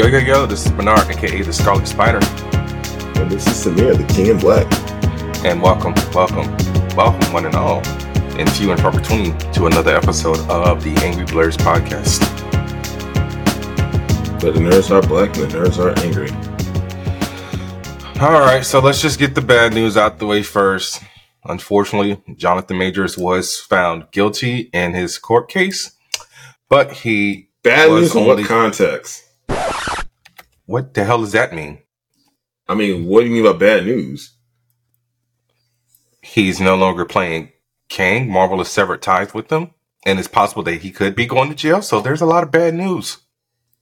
Yo, yo, yo, this is Bernard, aka the Scarlet Spider. And this is Samir, the King in Black. And welcome, welcome, welcome, one and all, and few and far between, to another episode of the Angry Blerds podcast. But the nerds are black and the nerds are angry. All right, so let's just get the bad news out the way first. Unfortunately, Jonathan Majors was found guilty in his court case, but he Bad news in what context? What the hell does that mean? I mean, what do you mean by bad news? He's no longer playing Kang. Marvel has severed ties with them, and it's possible that he could be going to jail. So there's a lot of bad news.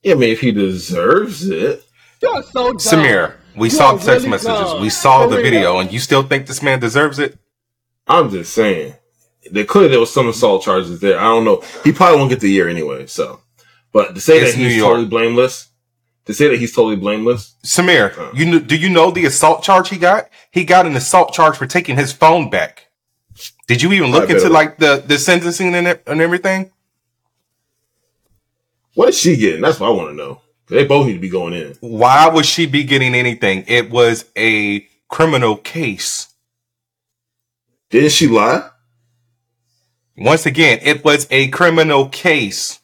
Yeah, I mean, if he deserves it. You're so dumb. Samir, we You saw are the text really messages. dumb. We saw the real. video, and you still think this man deserves it? I'm just saying. They clearly there was some assault charges there. I don't know. He probably won't get the year anyway. So, but to say It's that New he's York. totally blameless, to say that he's totally blameless, Samir, Uh. you do you know the assault charge he got? He got an assault charge for taking his phone back. Did you even look into like the the sentencing and, and everything? what is she getting? That's what I want to know. They both need to be going in. Why would she be getting anything? It was a criminal case. Didn't she lie? Once again, it was a criminal case.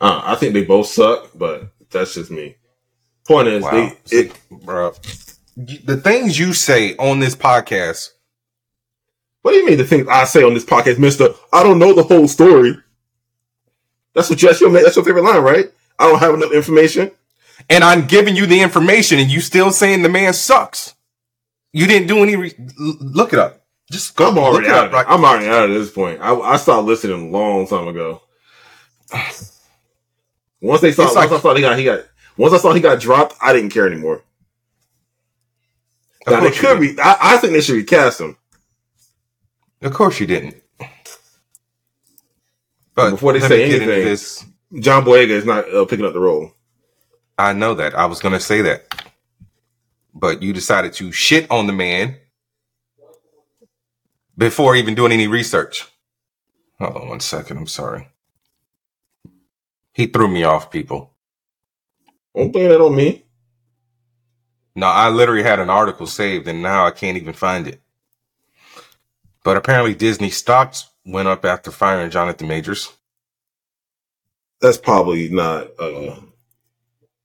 Uh, I think they both suck, but that's just me. Point is, Wow. they, it, Bruh. The things you say on this podcast, What do you mean the things I say on this podcast, Mister? I don't know the whole story. That's what you, that's your that's your favorite line, right? I don't have enough information. and I'm giving you the information, and you still saying the man sucks. You didn't do any. Re- look it up. Just go. I'm already out. up. Of it. Right? I'm already out of this point. I, I stopped listening a long time ago. Once they saw, It's once like- I saw he got he got once I saw he got dropped, I didn't care anymore. Of Now they course could didn't. be. I, I think they should recast him. Of course you didn't. But Before they say me get into anything- this, John Boyega is not uh, picking up the role. I know that. I was going to say that. But you decided to shit on the man before even doing any research. Hold on one second. I'm sorry. He threw me off, people. Don't blame that on me. No, I literally had an article saved and now I can't even find it. But apparently Disney stocks went up after firing Jonathan Majors. That's probably not uh,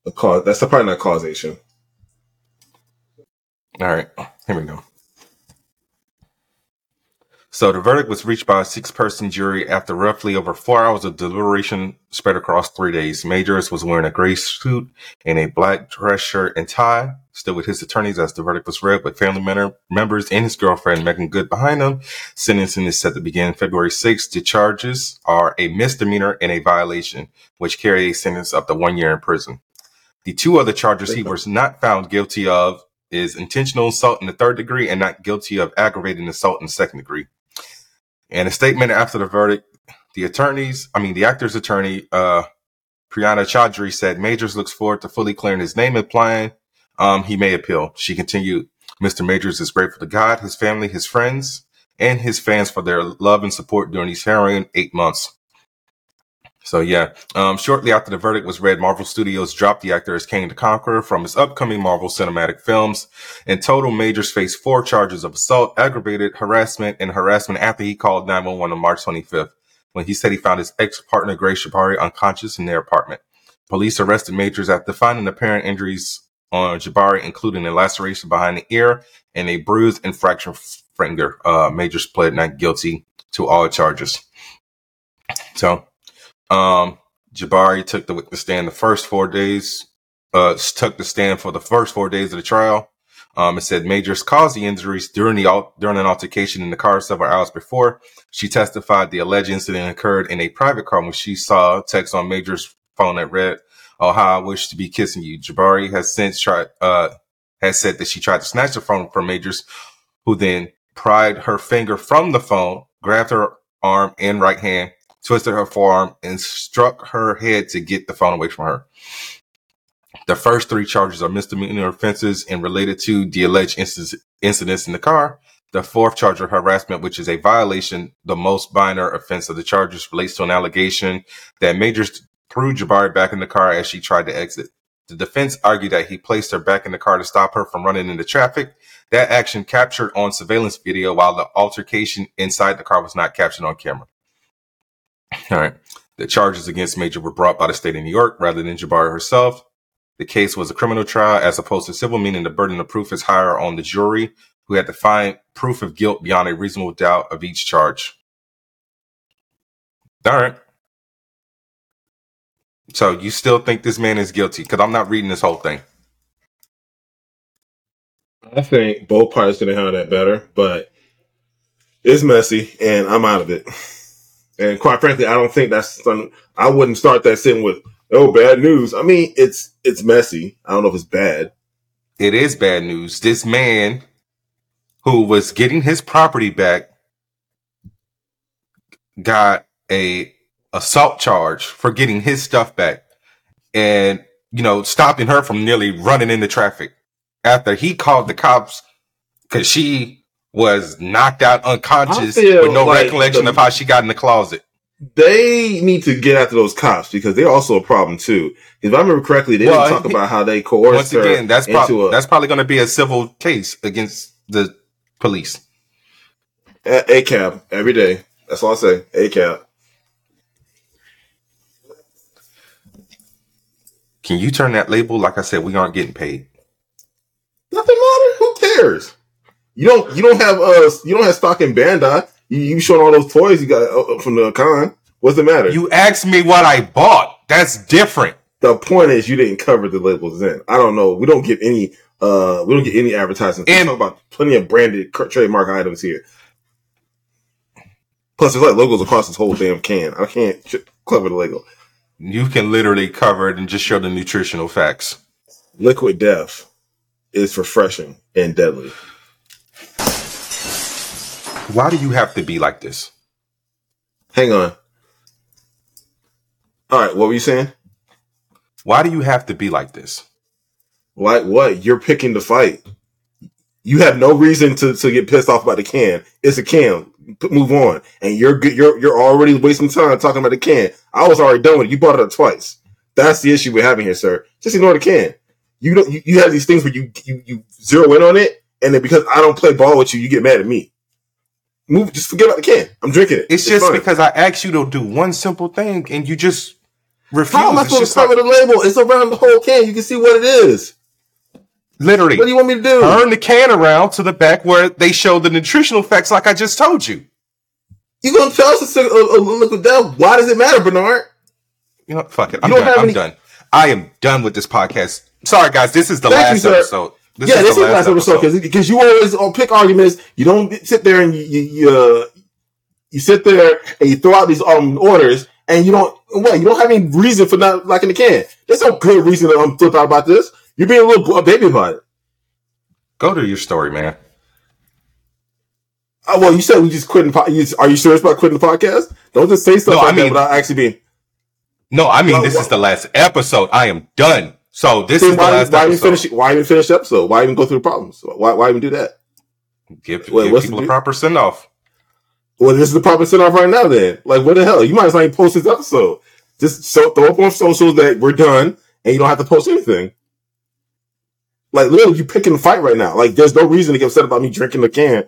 a cause. That's probably not causation. All right, here we go. So the verdict was reached by a six-person jury after roughly over four hours of deliberation spread across three days. Majors was wearing a gray suit and a black dress shirt and tie, still with his attorneys as the verdict was read, with family member, members and his girlfriend Meagan Good behind him. Sentencing is set to begin February 6th. The charges are a misdemeanor and a violation, which carry a sentence up to one year in prison. The two other charges he was not found guilty of is intentional assault in the third degree and not guilty of aggravated assault in the second degree. And a statement after the verdict, the attorneys, I mean, the actor's attorney, uh, Priyana Chaudhry said Majors looks forward to fully clearing his name, implying um, he may appeal. She continued, Mr. Majors is grateful to God, his family, his friends, and his fans for their love and support during these harrowing eight months. So yeah, um, shortly after the verdict was read, Marvel Studios dropped the actor as Kang the Conqueror from his upcoming Marvel cinematic films. In total, Majors faced four charges of assault, aggravated harassment, and harassment after he called 911 on March 25th when he said he found his ex-partner Grace Jabbari unconscious in their apartment. Police arrested Majors after finding apparent injuries on Jabbari, including a laceration behind the ear and a bruised and fractured finger. Uh, Majors pled not guilty to all charges. So, um, Jabbari took the witness stand the first four days, uh, took the stand for the first four days of the trial. Um, it said Majors caused the injuries during the during an altercation in the car several hours before. She testified the alleged incident occurred in a private car when she saw text on Majors' phone that read, "Oh, how I wish to be kissing you." Jabbari has since tried, uh, has said that she tried to snatch the phone from Majors, who then pried her finger from the phone, grabbed her arm and right hand, twisted her forearm, and struck her head to get the phone away from her. The first three charges are misdemeanor offenses and related to the alleged inc- incidents in the car. The fourth charge of harassment, which is a violation, the most minor offense of the charges relates to an allegation that Majors threw Jabbari back in the car as she tried to exit. The defense argued that he placed her back in the car to stop her from running into traffic. That action captured on surveillance video while the altercation inside the car was not captured on camera. All right. The charges against Major were brought by the state of New York rather than Jabbari herself. The case was a criminal trial as opposed to civil, meaning the burden of proof is higher on the jury who had to find proof of guilt beyond a reasonable doubt of each charge. All right. So you still think this man is guilty? Because I'm not reading this whole thing. I think both parties could have handled that better, but it's messy, and I'm out of it. And quite frankly, I don't think that's some, I wouldn't start that sitting with, "Oh, bad news." I mean, it's it's messy. I don't know if it's bad. It is bad news. This man who was getting his property back got a assault charge for getting his stuff back and you know stopping her from nearly running into traffic after he called the cops because she was knocked out unconscious with no like recollection the, of how she got in the closet. They need to get after those cops because they're also a problem too. If I remember correctly, they well, didn't talk he, about how they coerced once again. That's probably that's probably going to be a civil case against the police. A, a cab every day. That's all I say. A cab. Can you turn that label? Like I said, we aren't getting paid. Nothing matter. Who cares? You don't. You don't have uh. You don't have stock in Bandai. You, you showing all those toys you got uh, from the con. What's the matter? You asked me what I bought. That's different. The point is, you didn't cover the labels then. I don't know. We don't get any. Uh, we don't get any advertising. And talk about plenty of branded trademark items here. Plus, there's like logos across this whole damn can. I can't cover the logo. You can literally cover it and just show the nutritional facts. Liquid Death is refreshing and deadly. Why do you have to be like this? Hang on. All right, what were you saying? Why do you have to be like this? Like what? You're picking the fight. You have no reason to, to get pissed off about the can. It's a can move on. And you're you're you're already wasting time talking about the can. I was already done with it. You brought it up twice. That's the issue we're having here, sir. Just ignore the can. You don't. You, you have these things where you, you you zero in on it, and then because I don't play ball with you, you get mad at me. Move. Just forget about the can. I'm drinking it. It's, it's just fine. because I asked you to do one simple thing, and you just refuse. How am I supposed to start with a label? It's around the whole can. You can see what it is. Literally. What do you want me to do? Turn the can around to the back where they show the nutritional facts, like I just told you. You gonna tell us to a, a liquid death? Why does it matter, Bernard? You know, fuck it. I'm done. I'm any... done. I am done with this podcast. Sorry, guys. This is the Thank last you, episode. This yeah, is this is the last episode because you always pick arguments. You don't sit there and you you, you, uh, you sit there and you throw out these um orders and you don't what you don't have any reason for not liking the can. There's no good reason to um, flip out about this. You're being a little baby about it. Go to your story, man. Uh, well, you said we just quitting. Po- you, are you serious about quitting the podcast? Don't just say stuff no, like I mean, that without actually being. No, I mean this is the last episode. I am done. So this is why, the last why. Even finish, why even finish the episode? Why even go through the problems? Why, why even do that? Give, Wait, give people the, a proper send off. Well, this is the proper send off right now. Then, like, what the hell? You might as well even post this episode. Just so throw up on socials that we're done, and you don't have to post anything. Like literally, you picking a fight right now. Like there's no reason to get upset about me drinking the can.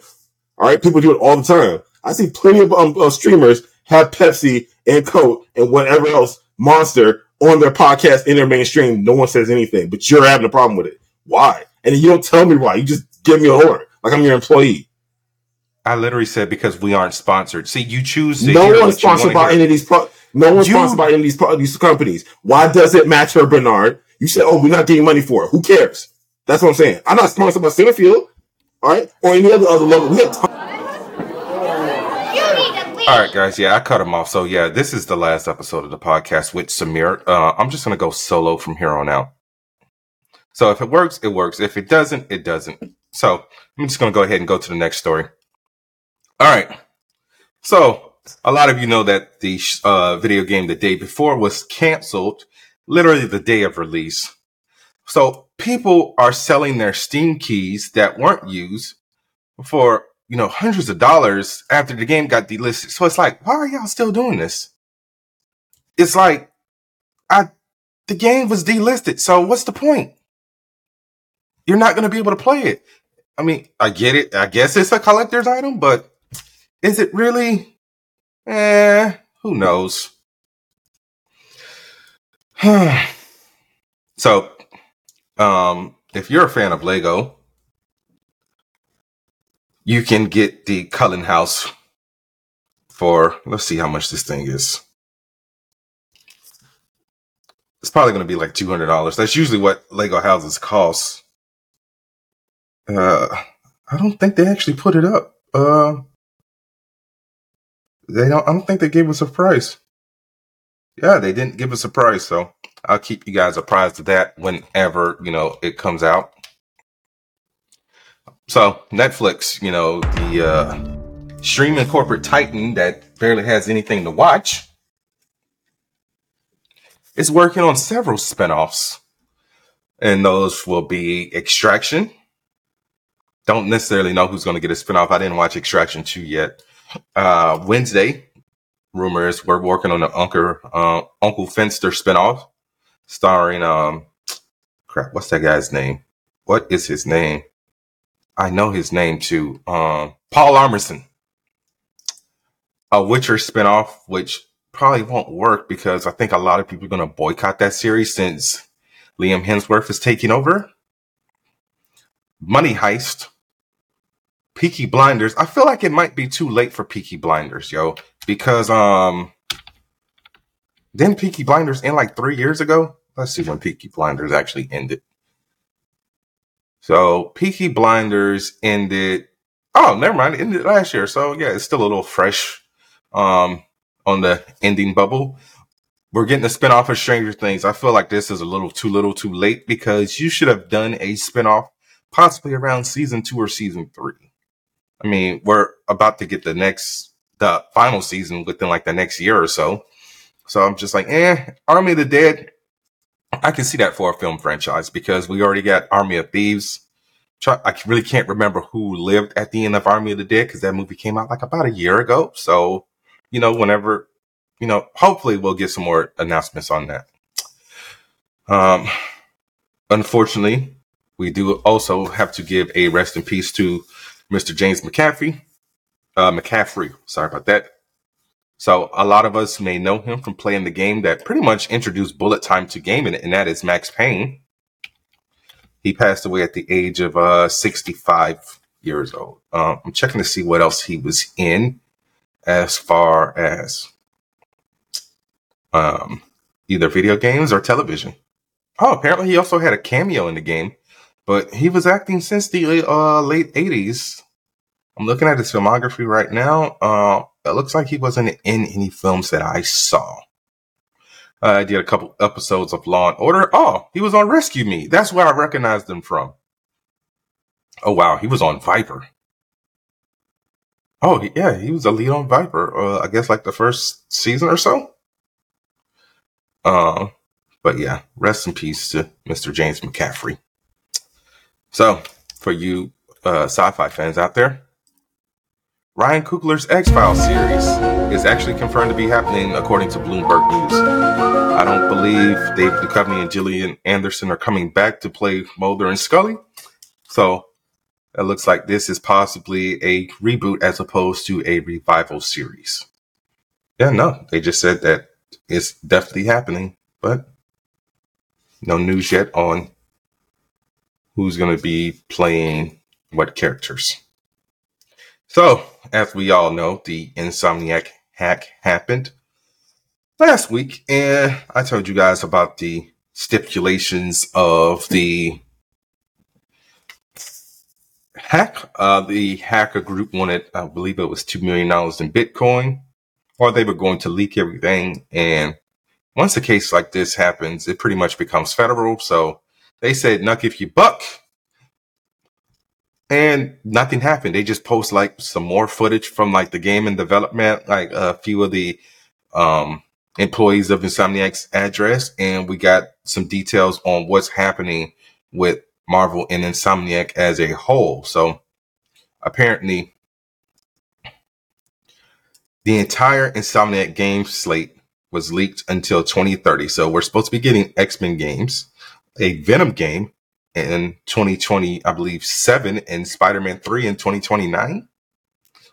All right, people do it all the time. I see plenty of um, uh, streamers have Pepsi and Coke and whatever else Monster on their podcast in their mainstream. No one says anything, but you're having a problem with it. Why? And you don't tell me why. You just give me a order like I'm your employee. I literally said because we aren't sponsored. See, you choose. To no one's sponsored by hear. any of these. Pro- no one's you, sponsored by any of these, pro- these companies. Why does it matter, Bernard? You said, "Oh, we're not getting money for it." Who cares? That's what I'm saying. I'm not sponsored by Centerfield, all right, or any other other logo. We have t- all right, guys. Yeah, I cut him off. So yeah, this is the last episode of the podcast with Samir. Uh, I'm just gonna go solo from here on out. So if it works, it works. If it doesn't, it doesn't. So I'm just gonna go ahead and go to the next story. All right. So a lot of you know that the uh, video game the day before was canceled, literally the day of release. So people are selling their Steam keys that weren't used for, you know, hundreds of dollars after the game got delisted. So it's like, why are y'all still doing this? It's like, I, the game was delisted. So what's the point? You're not going to be able to play it. I mean, I get it. I guess it's a collector's item, but is it really? Eh, who knows? so, um, if you're a fan of Lego, you can get the Cullen House for, let's see how much this thing is. It's probably going to be like $200. That's usually what Lego houses cost. Uh, I don't think they actually put it up. Uh, they don't, I don't think they gave us a price. Yeah, they didn't give us a price. So I'll keep you guys apprised of that whenever, you know, it comes out. So Netflix, you know, the, uh, streaming corporate titan that barely has anything to watch is working on several spinoffs. And those will be Extraction. Don't necessarily know who's going to get a spinoff. I didn't watch Extraction 2 yet. Uh, Wednesday, rumors we're working on the Uncle, uh, Uncle Fenster spinoff starring, um, crap, what's that guy's name? What is his name? I know his name too. Um, Paul Armerson. A Witcher spinoff, which probably won't work because I think a lot of people are going to boycott that series since Liam Hemsworth is taking over. Money Heist, Peaky Blinders. I feel like it might be too late for Peaky Blinders, yo, because um, then Peaky Blinders end like three years ago. Let's see when Peaky Blinders actually ended. So Peaky Blinders ended. Oh, never mind. It ended last year. So yeah, it's still a little fresh. Um, on the ending bubble. We're getting a spinoff of Stranger Things. I feel like this is a little too little too late because you should have done a spinoff possibly around season two or season three. I mean, we're about to get the next, the final season within like the next year or so. So I'm just like, eh, Army of the Dead. I can see that for a film franchise because we already got Army of Thieves. I really can't remember who lived at the end of Army of the Dead because that movie came out like about a year ago. So you know, whenever, you know, hopefully we'll get some more announcements on that. Um, unfortunately, we do also have to give a rest in peace to Mr. James McCaffrey. Uh, McCaffrey, sorry about that. So a lot of us may know him from playing the game that pretty much introduced bullet time to gaming, and that is Max Payne. He passed away at the age of uh, 65 years old. Uh, I'm checking to see what else he was in as far as um, either video games or television. Oh, apparently he also had a cameo in the game, but he was acting since the uh, late 80s. I'm looking at his filmography right now. Uh, it looks like he wasn't in any films that I saw. Uh, I did a couple episodes of Law and Order. Oh, he was on Rescue Me. That's where I recognized him from. Oh, wow. He was on Viper. Oh yeah, he was a lead on Viper. Uh, I guess like the first season or so. Uh, but yeah, rest in peace to Mr. James McCaffrey. So, for you uh, sci-fi fans out there, Ryan Coogler's X Files series is actually confirmed to be happening according to Bloomberg News. I don't believe David Duchovny and Gillian Anderson are coming back to play Mulder and Scully. So it looks like this is possibly a reboot as opposed to a revival series. Yeah, no, they just said that it's definitely happening, but no news yet on who's going to be playing what characters. So, as we all know, the Insomniac hack happened last week, and I told you guys about the stipulations of the hack. Uh, the hacker group wanted, I believe it was $2 million in Bitcoin, or they were going to leak everything. And once a case like this happens, it pretty much becomes federal. So they said, "Nuck if you buck. And nothing happened. They just post like some more footage from like the game and development, like a few of the um, employees of Insomniac's address. And we got some details on what's happening with Marvel and Insomniac as a whole. So apparently, the entire Insomniac game slate was leaked until 2030. So we're supposed to be getting X Men games, a Venom game in 2020, I believe, seven, and Spider Man 3 in 2029.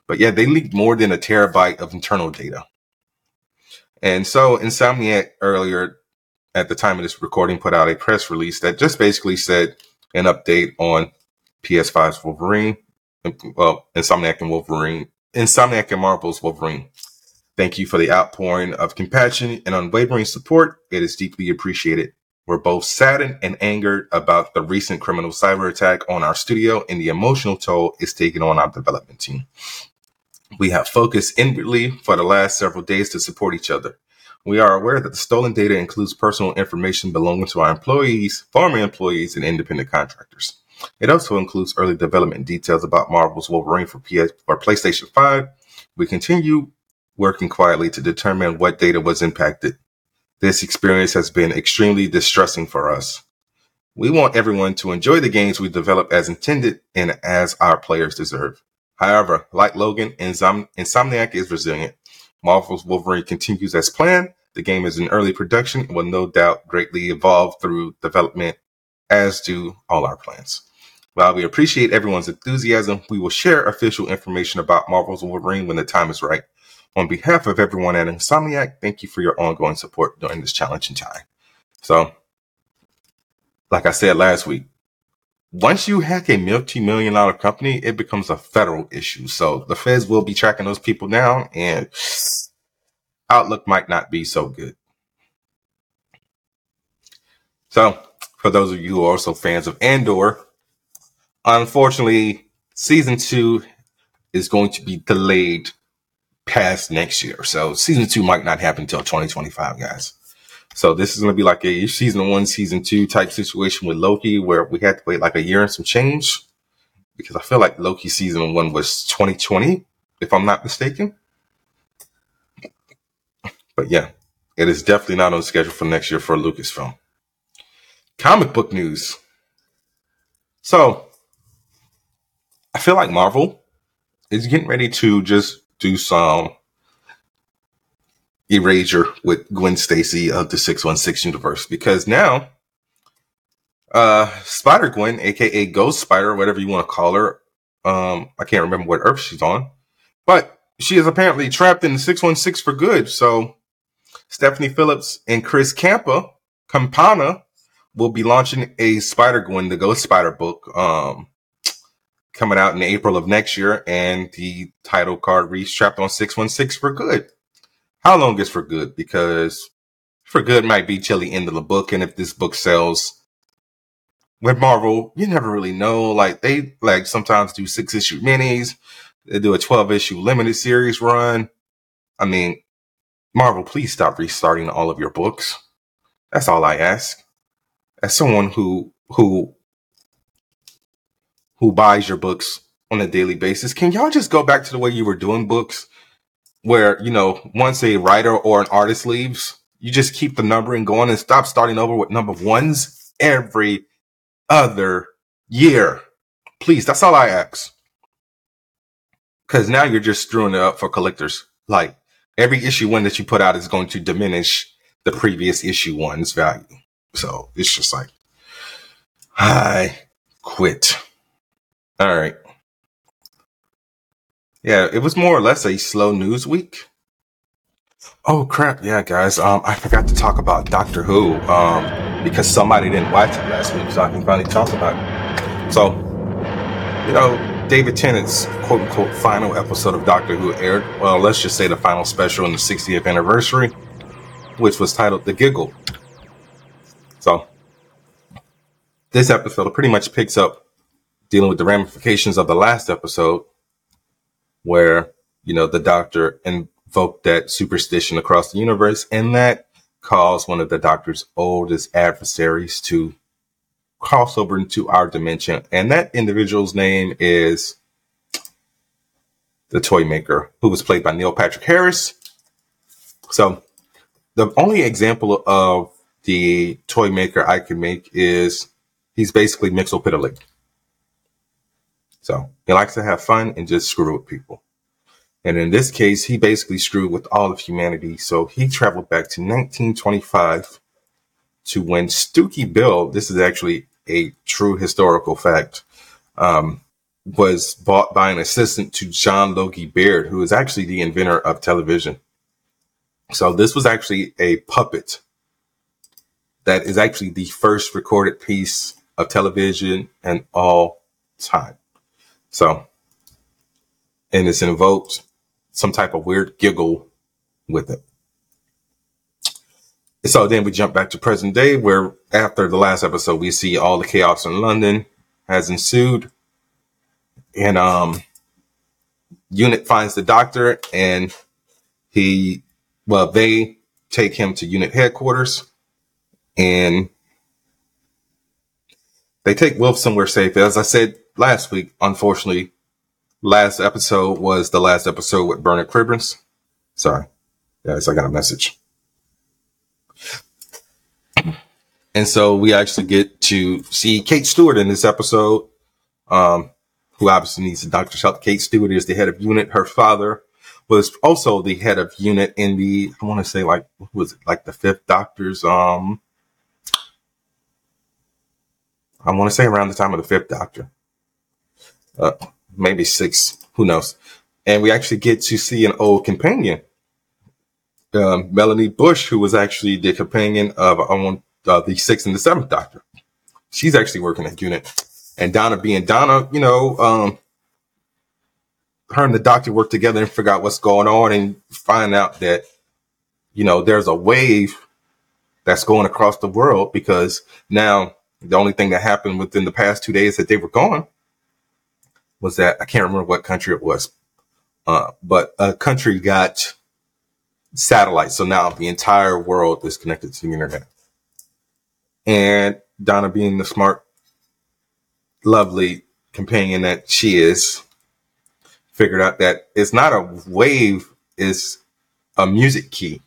But yeah, they leaked more than a terabyte of internal data. And so Insomniac earlier at the time of this recording put out a press release that just basically said an update on PS5's Wolverine, well, Insomniac and Wolverine, Insomniac and Marvel's Wolverine. Thank you for the outpouring of compassion and unwavering support. It is deeply appreciated. We're both saddened and angered about the recent criminal cyber attack on our studio and the emotional toll it's taken on our development team. We have focused inwardly for the last several days to support each other. We are aware that the stolen data includes personal information belonging to our employees, former employees, and independent contractors. It also includes early development details about Marvel's Wolverine for, PS- for PlayStation 5. We continue working quietly to determine what data was impacted. This experience has been extremely distressing for us. We want everyone to enjoy the games we develop as intended and as our players deserve. However, like Logan, Insom- Insomniac is resilient. Marvel's Wolverine continues as planned. The game is in early production and will no doubt greatly evolve through development, as do all our plans. While we appreciate everyone's enthusiasm, we will share official information about Marvel's Wolverine when the time is right. On behalf of everyone at Insomniac, thank you for your ongoing support during this challenging time. So, like I said last week, once you hack a multi-million dollar company, it becomes a federal issue. So the feds will be tracking those people down and outlook might not be so good. So for those of you who are also fans of Andor, unfortunately, season two is going to be delayed past next year. So season two might not happen until 2025, guys. So this is going to be like a season one, season two type situation with Loki, where we had to wait like a year and some change, because I feel like Loki season one was 2020, if I'm not mistaken. But yeah, it is definitely not on schedule for next year for Lucasfilm. Comic book news. So I feel like Marvel is getting ready to just do some erasure with Gwen Stacy of the 616 universe because now uh Spider Gwen, aka Ghost Spider, whatever you want to call her, um, I can't remember what Earth she's on, but she is apparently trapped in the 616 for good. So Stephanie Phillips and Chris Campa, Campana, will be launching a Spider Gwen, the Ghost Spider book, um, coming out in April of next year, and the title card reads trapped on 616 for good how long is for good? Because for good might be till the end of the book, and if this book sells with Marvel, you never really know. Like they like sometimes do six issue minis, they do a twelve issue limited series run. I mean, Marvel, please stop restarting all of your books. That's all I ask. As someone who who who buys your books on a daily basis, can y'all just go back to the way you were doing books? where you know once a writer or an artist leaves, you just keep the numbering going and stop starting over with number ones every other year. Please, that's all I ask. Because now you're just screwing it up for collectors. Like every issue one that you put out is going to diminish the previous issue one's value. So it's just like, I quit. All right. Yeah, it was more or less a slow news week. Oh crap! Yeah, guys. Um, I forgot to talk about Doctor Who. Um, because somebody didn't watch it last week, so I can finally talk about it. So, you know, David Tennant's quote unquote final episode of Doctor Who aired. Well, let's just say the final special in the 60th anniversary, which was titled "The Giggle." So, this episode pretty much picks up dealing with the ramifications of the last episode where, you know, the doctor invoked that superstition across the universe and that caused one of the doctor's oldest adversaries to cross over into our dimension. And that individual's name is the toy maker, who was played by Neil Patrick Harris. So the only example of the toy maker I can make is he's basically Mxyzptlk. So he likes to have fun and just screw with people. And in this case, he basically screwed with all of humanity. So he traveled back to 1925 to when Stooky Bill, this is actually a true historical fact, um, was bought by an assistant to John Logie Baird, who is actually the inventor of television. So this was actually a puppet that is actually the first recorded piece of television and all time. So, and it's invoked some type of weird giggle with it. So then we jump back to present day where after the last episode, we see all the chaos in London has ensued. And, um, unit finds the doctor and he, well, they take him to unit headquarters and they take Wilf somewhere safe. As I said last week, unfortunately, last episode was the last episode with Bernard Cribbins. Sorry. Yes, I got a message. And so we actually get to see Kate Stewart in this episode, um, who obviously needs the doctor's help. Kate Stewart is the head of unit. Her father was also the head of unit in the, I want to say like, was it like the fifth doctor's, um, I want to say around the time of the fifth doctor, uh, maybe six, who knows? And we actually get to see an old companion, um, Melanie Bush, who was actually the companion of um, uh, the sixth and the seventh doctor. She's actually working at unit. And Donna being Donna, you know, um, her and the doctor work together and figure out what's going on and find out that, you know, there's a wave that's going across the world because now the only thing that happened within the past two days that they were gone was that I can't remember what country it was, uh, but a country got satellites. So now the entire world is connected to the internet. And Donna, being the smart, lovely companion that she is, figured out that it's not a wave, it's a music key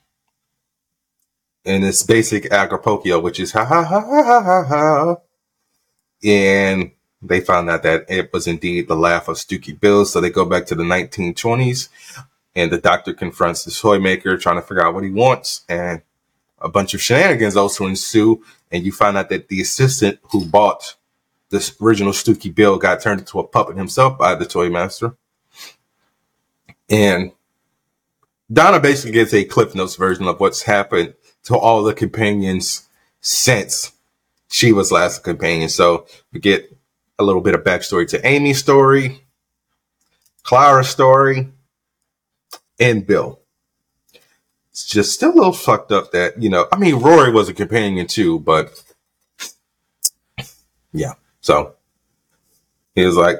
and it's basic Agapokyo, which is ha ha ha ha ha ha. And they found out that it was indeed the laugh of Stooky Bill. So they go back to the 1920s and the doctor confronts the toy maker trying to figure out what he wants. And a bunch of shenanigans also ensue. And you find out that the assistant who bought this original Stooky Bill got turned into a puppet himself by the toy master. And Donna basically gets a Cliff Notes version of what's happened to all the companions since she was last companion. So we get a little bit of backstory to Amy's story, Clara's story, and Bill. It's just still a little fucked up that, you know, I mean, Rory was a companion too, but yeah. So he was like,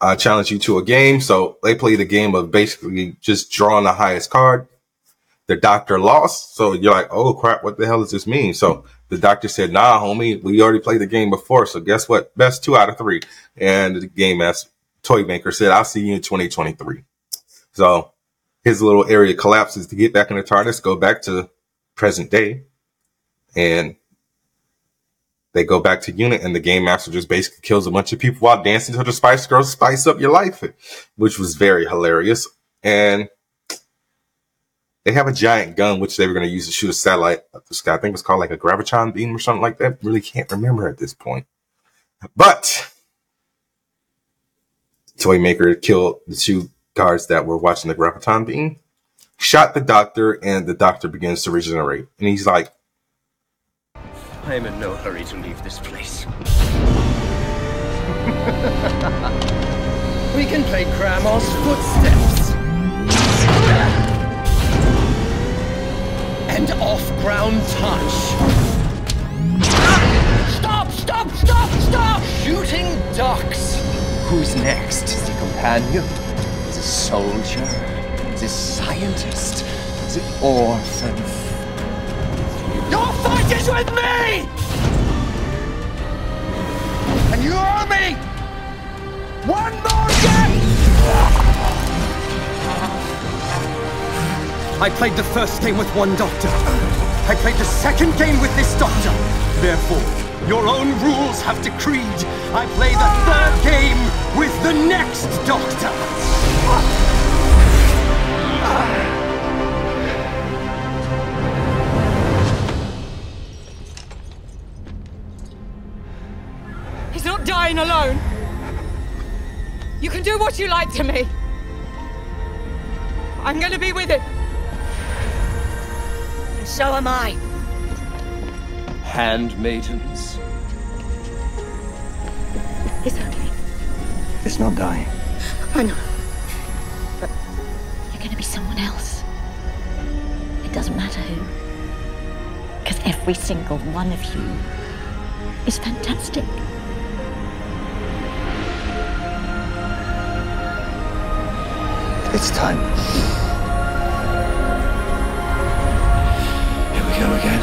I challenge you to a game. So they played a game of basically just drawing the highest card the doctor lost. So you're like, oh crap, what the hell does this mean? So the doctor said, nah, homie, we already played the game before. So guess what? Best two out of three. And the game as toy maker said, I'll see you in 2023. So his little area collapses to get back in the TARDIS, go back to present day. And they go back to unit and the game master just basically kills a bunch of people while dancing to the Spice Girls spice up your life, which was very hilarious. And they have a giant gun which they were going to use to shoot a satellite uh, up the sky. I think it was called like a graviton beam or something like that. Really can't remember at this point. But Toymaker killed the two guards that were watching the graviton beam, shot the doctor, and the doctor begins to regenerate. And he's like, I am in no hurry to leave this place. we can play Grandma's footsteps and off-ground touch. Stop! Stop! Stop! Stop! Shooting ducks! Who's next? The companion? The soldier? The scientist? The orphan? Your fight is with me! And you owe me one more game! I played the first game with one doctor. I played the second game with this doctor. Therefore, your own rules have decreed I play the third game with the next doctor. He's not dying alone. You can do what you like to me. I'm gonna be with him. And so am I. Handmaidens. It's okay. It's not dying. Oh, I know. But you're gonna be someone else. It doesn't matter who. Because every single one of you is fantastic. It's time. Go again.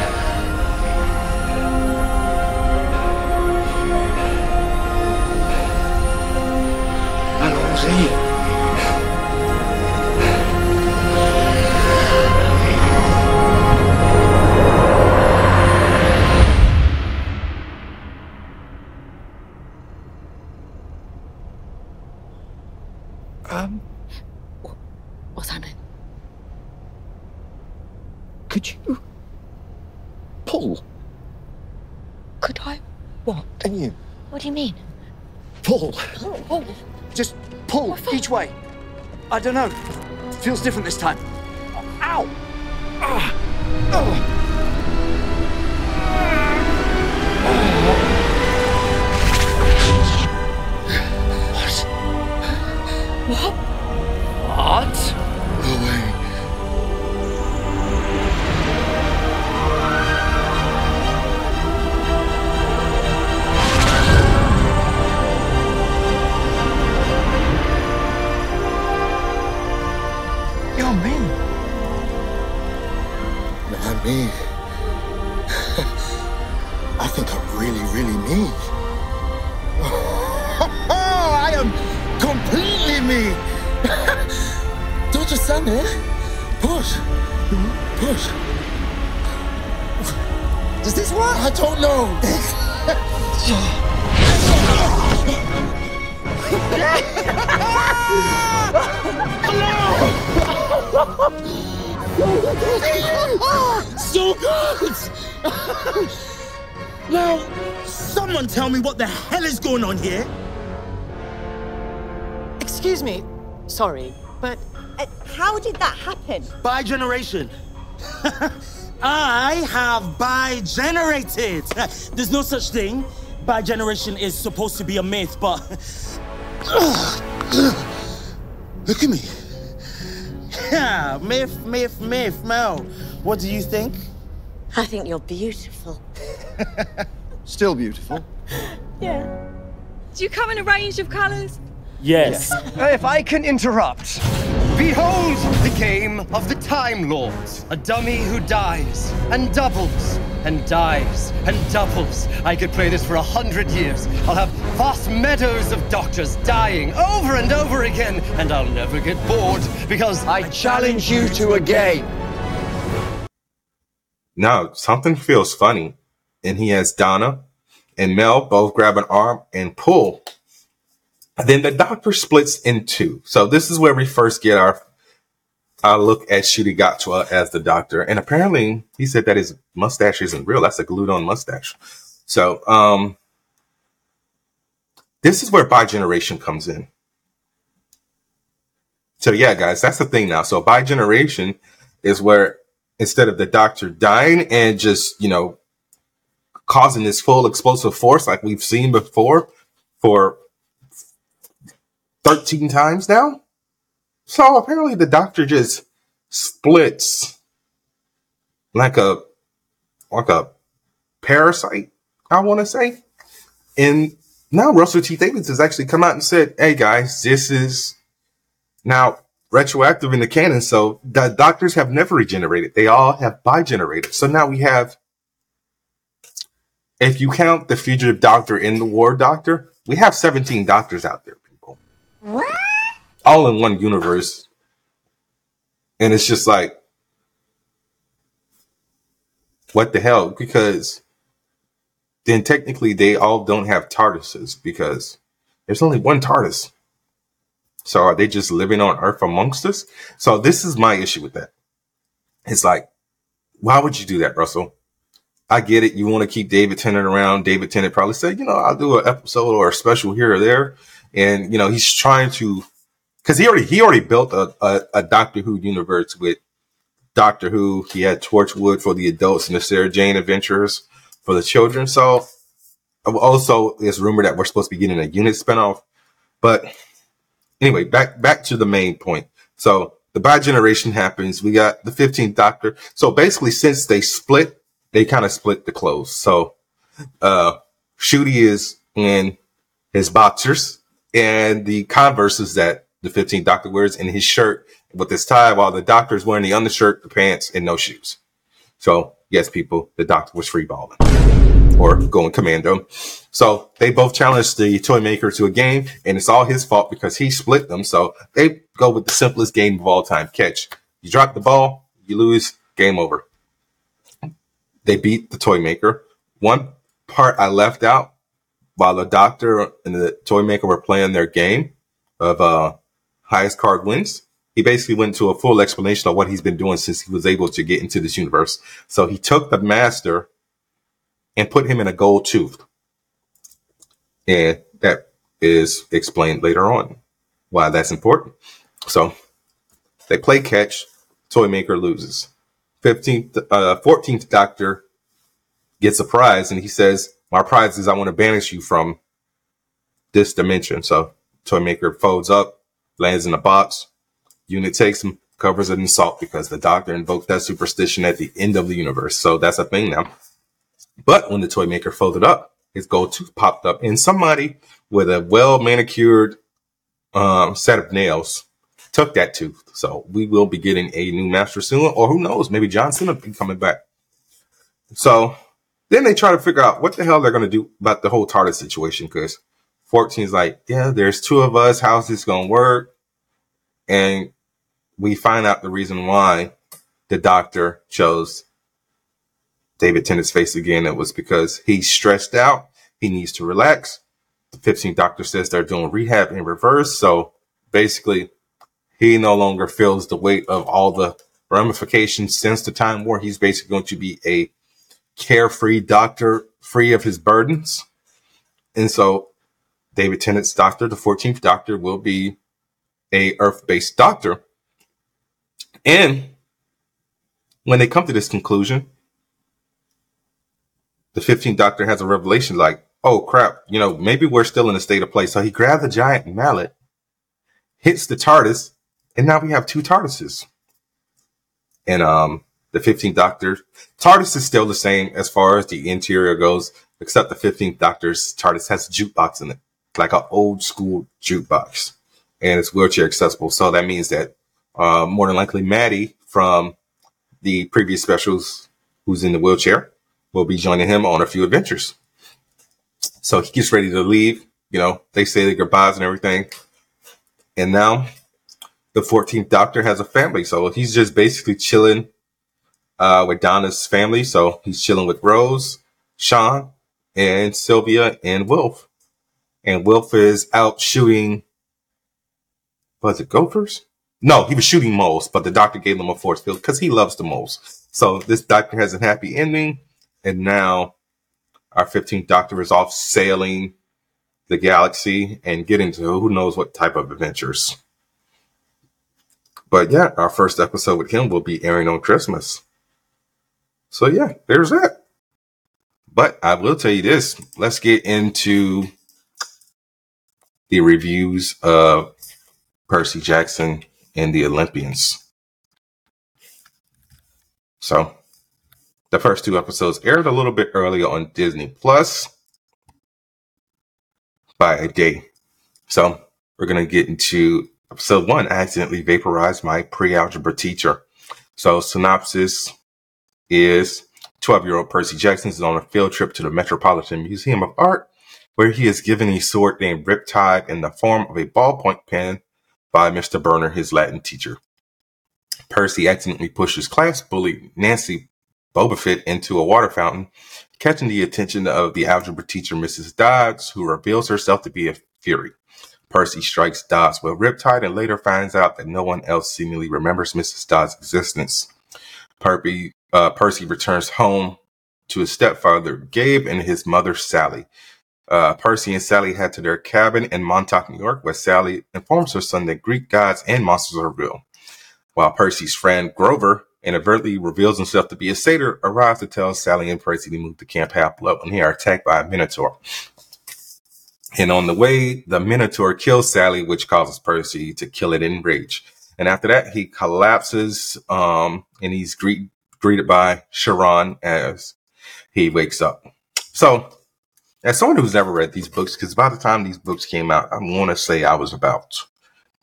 Allons-y. I don't know. Feels different this time. Ow! What? What? No Me. I think I'm really, really me. I am completely me. Don't you stand there? Push. Push. Does this work? I don't know. So good! now, someone tell me what the hell is going on here? Excuse me. Sorry, but uh, how did that happen? Bi-generation. I have bi-generated. There's no such thing. Bi-generation is supposed to be a myth, but look at me. Yeah, myth, myth, myth. Mel, what do you think? I think you're beautiful. Still beautiful. Yeah. Do you come in a range of colours? Yes. If I can interrupt. Behold the game of the Time Lords. A dummy who dies and doubles and dies and doubles. I could play this for a hundred years. I'll have vast meadows of doctors dying over and over again, and I'll never get bored because I challenge you to a game. Now, something feels funny. And he has Donna and Mel both grab an arm and pull. Then the doctor splits in two. So this is where we first get our our look at Ncuti Gatwa as the doctor. And apparently he said that his mustache isn't real. That's a glued on mustache. So um this is where bi-generation comes in. So yeah, guys, that's the thing now. So bi-generation is where instead of the doctor dying and just, you know, causing this full explosive force like we've seen before for 13 times now. So apparently the doctor just splits like a like a parasite, I want to say. And now Russell T. Davies has actually come out and said, hey guys, this is now retroactive in the canon. So the doctors have never regenerated. They all have bi-generated. So now we have if you count the fugitive doctor and the war doctor, we have 17 doctors out there, people. All in one universe. And it's just like, what the hell? Because then technically they all don't have TARDISes because there's only one TARDIS. So are they just living on Earth amongst us? So this is my issue with that. It's like, why would you do that, Russell? I get it. You want to keep David Tennant around. David Tennant probably said, you know, I'll do an episode or a special here or there. And, you know, he's trying to, cause he already, he already built a, a, a Doctor Who universe with Doctor Who. He had Torchwood for the adults and the Sarah Jane adventures for the children. So also it's rumored that we're supposed to be getting a unit spinoff. But anyway, back, back to the main point. So the bi generation happens. We got the 15th Doctor. So basically, since they split, they kind of split the clothes. So, uh, Ncuti is in his boxers and the converses that the 15th Doctor wears in his shirt with his tie, while the Doctor is wearing the undershirt, the pants, and no shoes. So, yes, people, the Doctor was free balling or going commando. So they both challenged the toy maker to a game, and it's all his fault because he split them. So they go with the simplest game of all time catch. You drop the ball, you lose, game over. They beat the toy maker. One part I left out while the doctor and the toy maker were playing their game of uh, highest card wins. He basically went into a full explanation of what he's been doing since he was able to get into this universe. So he took the master and put him in a gold tooth. And that is explained later on why that's important. So they play catch, toy maker loses. 15th, uh, 14th doctor gets a prize and he says, my prize is I want to banish you from this dimension. So toy maker folds up, lands in a box. Unit takes him, covers it in salt because the doctor invoked that superstition at the end of the universe. So that's a thing now. But when the toy maker folded up, his gold tooth popped up, and somebody with a well manicured um, set of nails took that tooth. So we will be getting a new master soon, or who knows, maybe John Cena will be coming back. So then they try to figure out what the hell they're going to do about the whole TARDIS situation because 14's like, yeah, there's two of us. How's this going to work? And we find out the reason why the doctor chose David Tennant's face again. It was because he's stressed out. He needs to relax. The 15th doctor says they're doing rehab in reverse. So basically, he no longer feels the weight of all the ramifications since the time war. He's basically going to be a carefree doctor, free of his burdens. And so David Tennant's doctor, the 14th doctor, will be a earth-based doctor. And when they come to this conclusion, the 15th Doctor has a revelation like, oh crap, you know, maybe we're still in a state of play. So he grabs a giant mallet, hits the TARDIS, and now we have two TARDISes. And um, the 15th Doctor, TARDIS is still the same as far as the interior goes, except the 15th Doctor's TARDIS has a jukebox in it, like an old school jukebox, and it's wheelchair accessible. So that means that uh, more than likely Maddie from the previous specials, who's in the wheelchair, will be joining him on a few adventures. So he gets ready to leave. You know, they say their goodbyes and everything. And now the 14th Doctor has a family. So he's just basically chilling uh, with Donna's family. So he's chilling with Rose, Sean, and Sylvia and Wilf. And Wilf is out shooting, was it gophers? No, he was shooting moles, but the doctor gave him a force field because he loves the moles. So this doctor has a happy ending. And now our 15th Doctor is off sailing the galaxy and getting to who knows what type of adventures. But yeah, our first episode with him will be airing on Christmas. So yeah, there's that. But I will tell you this. Let's get into the reviews of Percy Jackson and the Olympians. So the first two episodes aired a little bit earlier on Disney Plus by a day. So we're going to get into episode one. I accidentally vaporized my pre-algebra teacher. So synopsis is 12 year old Percy Jackson is on a field trip to the Metropolitan Museum of Art where he is given a sword named Riptide in the form of a ballpoint pen by Mr. Brunner, his Latin teacher. Percy accidentally pushes class bully Nancy Bobofit into a water fountain, catching the attention of the algebra teacher, Mrs. Dodds, who reveals herself to be a Fury. Percy strikes Dodds with Riptide and later finds out that no one else seemingly remembers Mrs. Dodds' existence. Percy, uh, Percy returns home to his stepfather, Gabe, and his mother, Sally. Uh, Percy and Sally head to their cabin in Montauk, New York, where Sally informs her son that Greek gods and monsters are real. While Percy's friend Grover inadvertently reveals himself to be a satyr, arrives to tell Sally and Percy to move to Camp Half Blood when they are attacked by a minotaur. And on the way, the Minotaur kills Sally, which causes Percy to kill it in rage. And after that, he collapses, um, and he's greet, greeted by Chiron as he wakes up. So, as someone who's never read these books, because by the time these books came out, I want to say I was about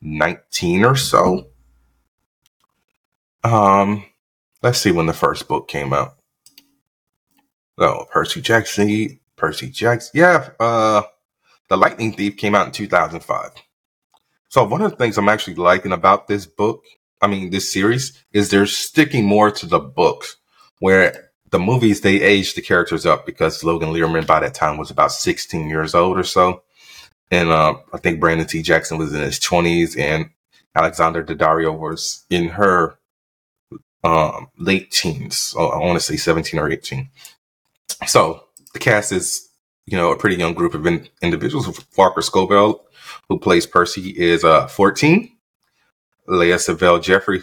19 or so. Um, let's see when the first book came out. Oh, Percy Jackson, Percy Jackson. Yeah, uh, The Lightning Thief came out in 2005. So one of the things I'm actually liking about this book, I mean, this series, is they're sticking more to the books where the movies, they aged the characters up because Logan Lerman by that time was about 16 years old or so. And uh, I think Brandon T. Jackson was in his 20s and Alexandra Daddario was in her um, late teens. I want to say 17 or 18. So the cast is, you know, a pretty young group of in- individuals. Walker Scobell, who plays Percy, is uh, 14. Leah Savelle Jeffrey,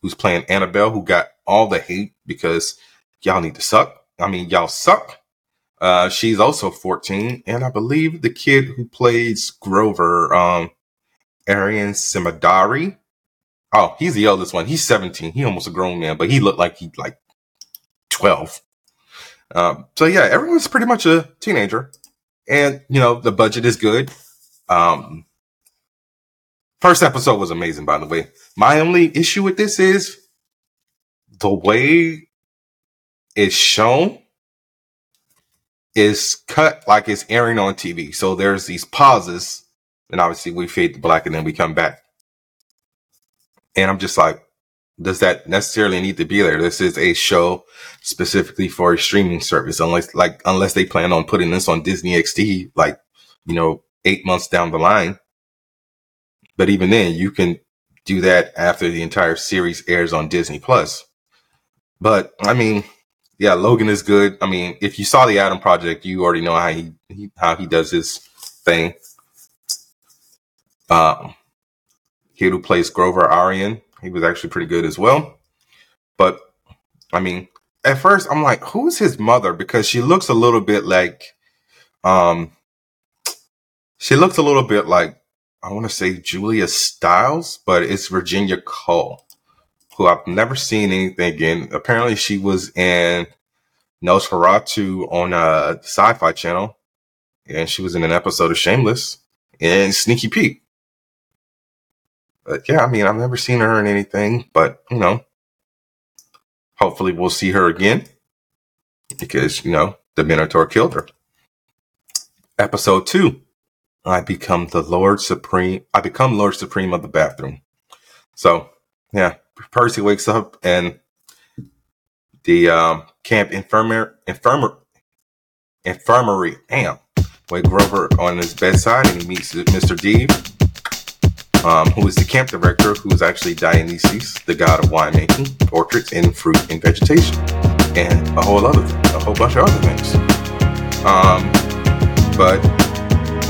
who's playing Annabelle, who got all the hate because y'all need to suck. I mean, y'all suck. Uh, she's also 14. And I believe the kid who plays Grover, um, Aryan Simhadri. Oh, he's the eldest one. He's 17. He almost a grown man, but he looked like he like 12. Um, so yeah, everyone's pretty much a teenager, and you know the budget is good. Um, first episode was amazing, by the way. My only issue with this is the way it's shown is cut like it's airing on TV. So there's these pauses, and obviously we fade to black, and then we come back. And I'm just like, does that necessarily need to be there? This is a show specifically for a streaming service, unless like unless they plan on putting this on Disney XD, like you know, eight months down the line. But even then, you can do that after the entire series airs on Disney Plus. But I mean, yeah, Logan is good. I mean, if you saw the Adam Project, you already know how he, he how he does his thing. Um, kid who plays Grover Aryan, he was actually pretty good as well. But I mean, at first I'm like, who's his mother? Because she looks a little bit like, um, she looks a little bit like I want to say Julia Stiles, but it's Virginia Cole, who I've never seen anything in. Apparently, she was in Nosferatu on a Sci-Fi Channel, and she was in an episode of Shameless and Sneaky Pete. But yeah, I mean, I've never seen her in anything, but you know, hopefully we'll see her again because you know the Minotaur killed her. Episode two, I become the Lord Supreme. I become Lord Supreme of the bathroom. So yeah, Percy wakes up and the um, camp infirmary, infirmary, infirmary, damn, wake Grover on his bedside and he meets Mr. Deeb, um, who is the camp director, who is actually Dionysus, the god of winemaking, portraits, and fruit and vegetation, and a whole other, thing, a whole bunch of other things. Um, but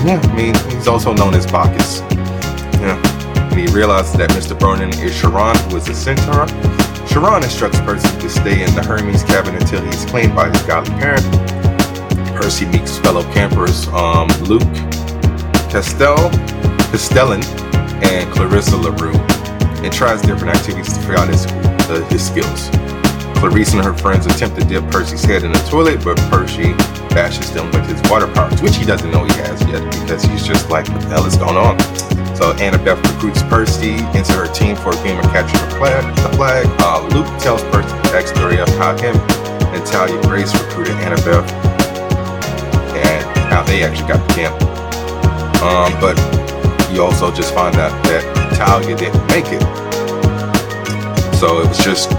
yeah, I mean, he's also known as Bacchus. Yeah, and he realizes that Mr. Vernon is Chiron, who is a centaur. Chiron instructs Percy to stay in the Hermes cabin until he's claimed by his godly parent. Percy meets fellow campers um, Luke Castell, Castellan, and Clarissa LaRue, and tries different activities to figure out his, uh, his skills. Clarice and her friends attempt to dip Percy's head in the toilet, but Percy bashes them with his water powers, which he doesn't know he has yet because he's just like, what the hell is going on? So Annabeth recruits Percy into her team for a game of capture the flag. The flag. Uh, Luke tells Percy the backstory of how him and Talia Grace recruited Annabeth and how they actually got the camp. Um, but you also just find out that Talia didn't make it. So it was just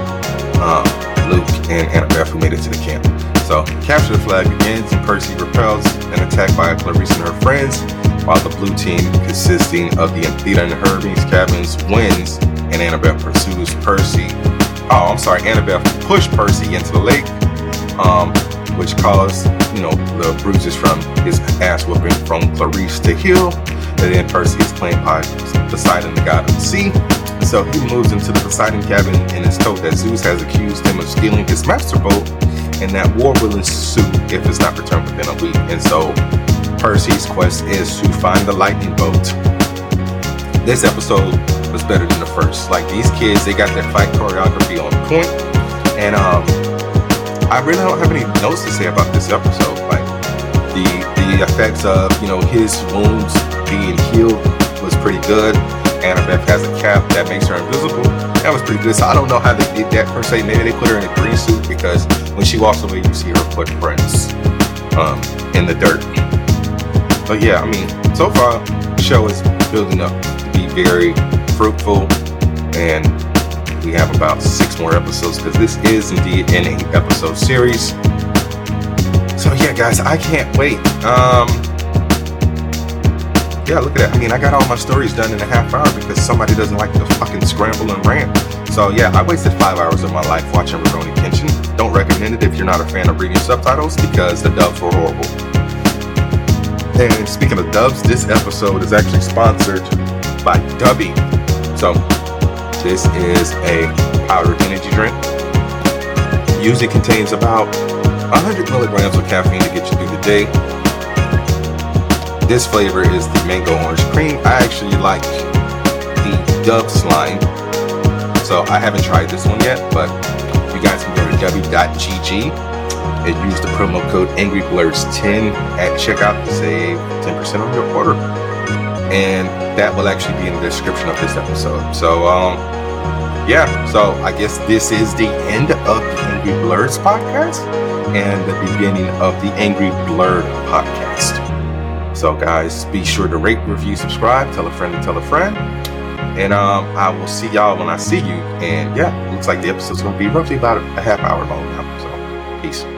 um, Luke and Annabeth who made it to the camp. So capture the flag begins Percy repels an attack by Clarice and her friends. while the blue team, consisting of the Athena and Hermes cabins, wins, and Annabeth pursues Percy. Oh, I'm sorry, Annabeth pushed Percy into the lake, um, which caused, you know, the bruises from his ass whooping from Clarice to heal. And then Percy is playing by Poseidon, the god of the sea. So he moves into the Poseidon cabin and is told that Zeus has accused him of stealing his master bolt and that war will ensue if it's not returned within a week. And so Percy's quest is to find the lightning bolt. This episode was better than the first. Like these kids, they got their fight choreography on point, and um, I really don't have any notes to say about this episode. Like the the effects of you know his wounds being healed was pretty good. Annabeth has a cap that makes her invisible. That was pretty good. So I don't know how they did that per se. Maybe they put her in a green suit because when she walks away, you see her footprints um, in the dirt. But yeah, I mean, so far, the show is building up to be very fruitful, and we have about six more episodes because this is indeed an eight episode series. So yeah, guys, I can't wait. Um, yeah, look at that. I mean, I got all my stories done in a half hour because somebody doesn't like to fucking scramble and rant. So yeah, I wasted five hours of my life watching Rurouni Kenshin. Don't recommend it if you're not a fan of reading subtitles because the dubs were horrible. And speaking of dubs, this episode is actually sponsored by Dubby. So this is a powdered energy drink. Usually contains about 100 milligrams of caffeine to get you through the day. This flavor is the mango orange cream. I actually like the Dove slime. So I haven't tried this one yet, but you guys can go to w.gg and use the promo code AngryBlerds10 at checkout to save 10% on your order. And that will actually be in the description of this episode. So um yeah, so I guess this is the end of the Angry Blerds podcast and the beginning of the Angry Blurred podcast. So, guys, be sure to rate, review, subscribe, tell a friend to tell a friend. And um, I will see y'all when I see you. And yeah, looks like the episode's going to be roughly about a half hour long now. So, peace.